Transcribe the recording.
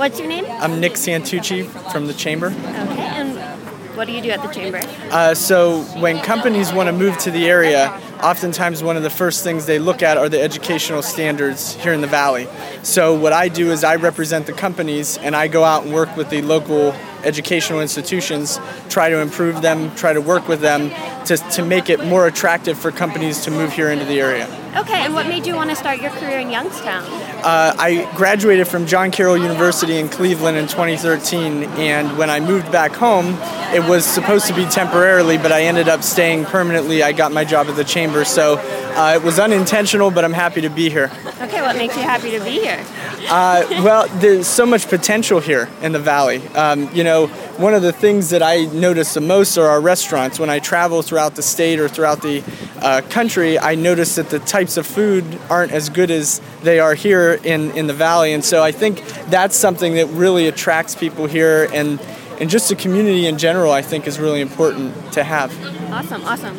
What's your name? I'm Nick Santucci from the Chamber. Okay, and what do you do at the Chamber? Uh, so, when companies want to move to the area, oftentimes one of the first things they look at are the educational standards here in the Valley. So, what I do is I represent the companies and I go out and work with the local educational institutions, try to improve them, try to work with them to, to make it more attractive for companies to move here into the area. Okay, and what made you want to start your career in Youngstown? Uh, I graduated from John Carroll University in Cleveland in 2013, and when I moved back home, it was supposed to be temporarily, but I ended up staying permanently. I got my job at the Chamber, so uh, it was unintentional, but I'm happy to be here. Okay, what makes you happy to be here? Uh, well, there's so much potential here in the valley. Um, you know, one of the things that I notice the most are our restaurants. When I travel throughout the state or throughout the uh, country, I notice that the types of food aren't as good as they are here in, in the valley. And so I think that's something that really attracts people here and, and just the community in general, I think, is really important to have. Awesome, awesome.